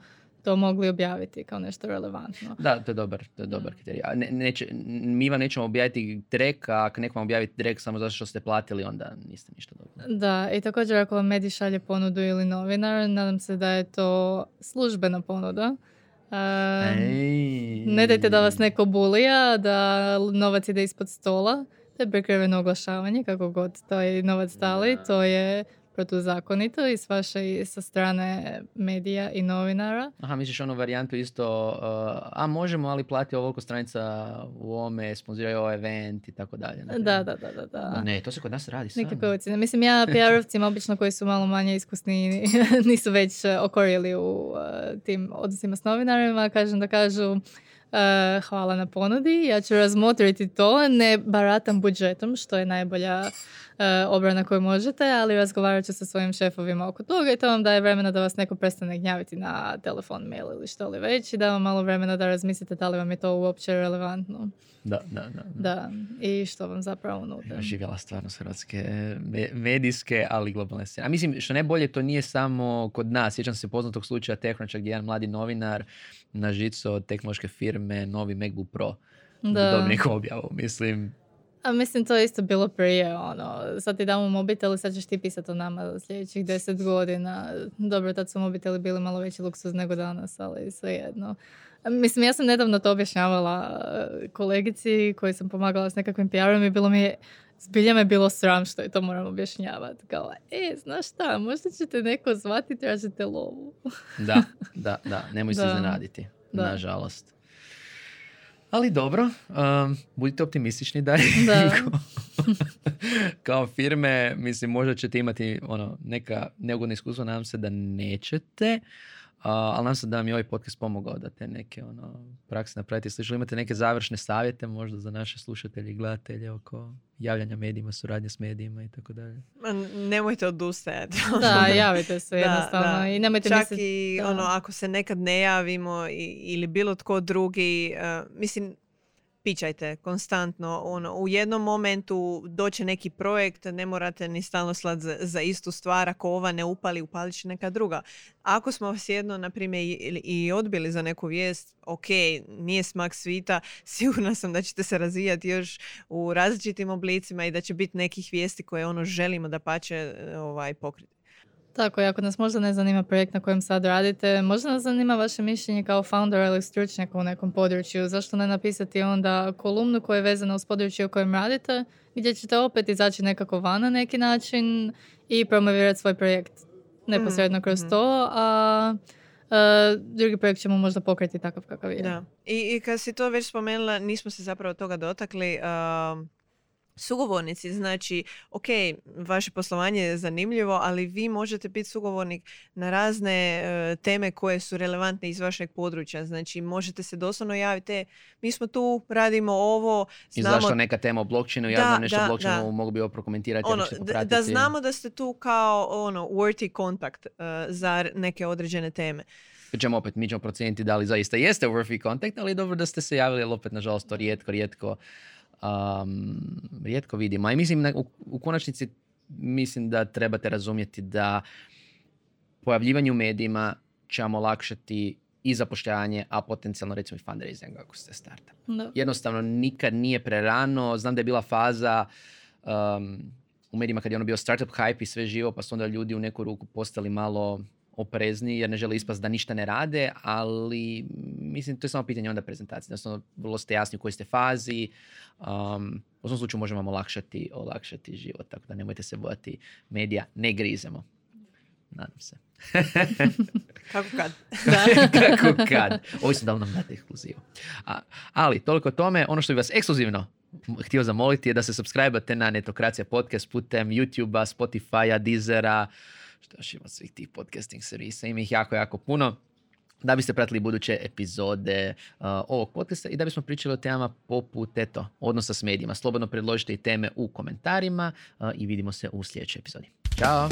to mogli objaviti kao nešto relevantno. Da, to je dobar, to je dobar kriterij. Ne, neće, mi vam nećemo objaviti drek, a ako nekom objaviti drek samo zato što ste platili, onda niste ništa dobro. Da, i također ako vam medij šalje ponudu ili novinar, nadam se da je to službena ponuda. ne dajte da vas neko bulija, da novac ide ispod stola to je prekriveno oglašavanje, kako god to je novac stali, to je protuzakonito i s vaše i sa strane medija i novinara. Aha, misliš onu varijantu isto, uh, a možemo ali plati ovoliko stranica u ovome, sponziraju ovaj event i tako dalje. Da, da, da, da, da. Ne, to se kod nas radi sam. Mislim, ja PR-ovcima obično koji su malo manje iskusni nisu već uh, okorili u uh, tim odnosima s novinarima, kažem da kažu Uh, hvala na ponudi. Ja ću razmotriti to. Ne baratam budžetom, što je najbolja uh, obrana koju možete, ali razgovarat ću sa svojim šefovima oko toga i to vam daje vremena da vas neko prestane gnjaviti na telefon, mail ili što li već i da vam malo vremena da razmislite da li vam je to uopće relevantno. Da, da, da. Da, i što vam zapravo nude. Živjela stvarnost hrvatske medijske, ali globalne scene. A mislim, što najbolje, to nije samo kod nas. Sjećam se poznatog slučaja TechCruncha gdje jedan mladi novinar na žicu od tehnološke firme novi MacBook Pro. Da. Neku objavu. Mislim, a mislim, to je isto bilo prije, ono, sad ti damo mobitel i sad ćeš ti pisati o nama sljedećih deset godina. Dobro, tad su mobiteli bili malo veći luksuz nego danas, ali svejedno. Mislim, ja sam nedavno to objašnjavala eh, kolegici koji sam pomagala s nekakvim PR-om i bilo mi je, zbilja me bilo sram što je to moram objašnjavati. Kao, e, znaš šta, možda ćete neko zvati i tražite lovu. da, da, da, nemoj se iznenaditi, nažalost. Ali dobro, um, budite optimistični da, da. kao firme, mislim, možda ćete imati ono, neka neugodna iskustva, nadam se da nećete, ali nam se da vam je ovaj podcast pomogao da te neke ono, prakse napravite. Slično imate neke završne savjete možda za naše slušatelje i gledatelje oko javljanja medijima, suradnje s medijima i tako dalje. Nemojte odustajati. Da, javite se jednostavno. Da, I nemojte Čak i ono, ako se nekad ne javimo ili bilo tko drugi, uh, mislim, pičajte konstantno. Ono, u jednom momentu doće neki projekt, ne morate ni stalno slati za, za, istu stvar. Ako ova ne upali, upalit će neka druga. Ako smo vas jedno, na primjer, i, i odbili za neku vijest, ok, nije smak svita, sigurna sam da ćete se razvijati još u različitim oblicima i da će biti nekih vijesti koje ono želimo da pače ovaj, pokriti. Tako, i ako nas možda ne zanima projekt na kojem sad radite, možda nas zanima vaše mišljenje kao founder ili stručnjaka u nekom području. Zašto ne napisati onda kolumnu koja je vezana uz područje u kojem radite, gdje ćete opet izaći nekako van na neki način i promovirati svoj projekt neposredno kroz Mhm. to, a e, drugi projekt ćemo možda pokriti takav kakav je. Da. I, I kad si to već spomenula, nismo se zapravo toga dotakli. um, sugovornici, znači, ok, vaše poslovanje je zanimljivo, ali vi možete biti sugovornik na razne e, teme koje su relevantne iz vašeg područja. Znači, možete se doslovno javiti, "E, mi smo tu, radimo ovo, znamo Izašla neka tema o blockchainu, ja Da, znam nešto da, o blockchainu, da. mogu bi ovo prokomentirati, ono, da, da znamo da ste tu kao ono worthy kontakt za r- neke određene teme. Ćemo opet, mi ćemo procijeniti da li zaista jeste worthy contact, ali dobro da ste se javili, ali opet, nažalost, to rijetko, rijetko, um, rijetko vidimo. I mislim, na- u, u konačnici, mislim da trebate razumjeti da pojavljivanje u medijima će vam olakšati i zapošljavanje, a potencijalno recimo i fundraising ako ste startup. Da. Jednostavno nikad nije prerano. Znam da je bila faza um, u medijima kad je ono bio startup hype i sve živo, pa su onda ljudi u neku ruku postali malo oprezni jer ne žele ispast da ništa ne rade, ali mislim to je samo pitanje onda prezentacije. Jednostavno vrlo ste jasni u kojoj ste fazi. Um, u svom slučaju možemo vam olakšati, olakšati život, tako da nemojte se bojati medija, ne grizemo. Nadam se. Kako kad? Da. Kako kad. Ovisno da li nam date ekskluzivu. A, ali, toliko o tome. Ono što bi vas ekskluzivno htio zamoliti je da se subscribe na Netokracija podcast putem YouTube-a, Spotify-a, Deezera, još ima svih tih podcasting servisa. Ima ih jako, jako puno da biste pratili buduće epizode uh, ovog podcasta i da bismo pričali o temama poput eto, odnosa s medijima. Slobodno predložite i teme u komentarima uh, i vidimo se u sljedećoj epizodi. Ćao!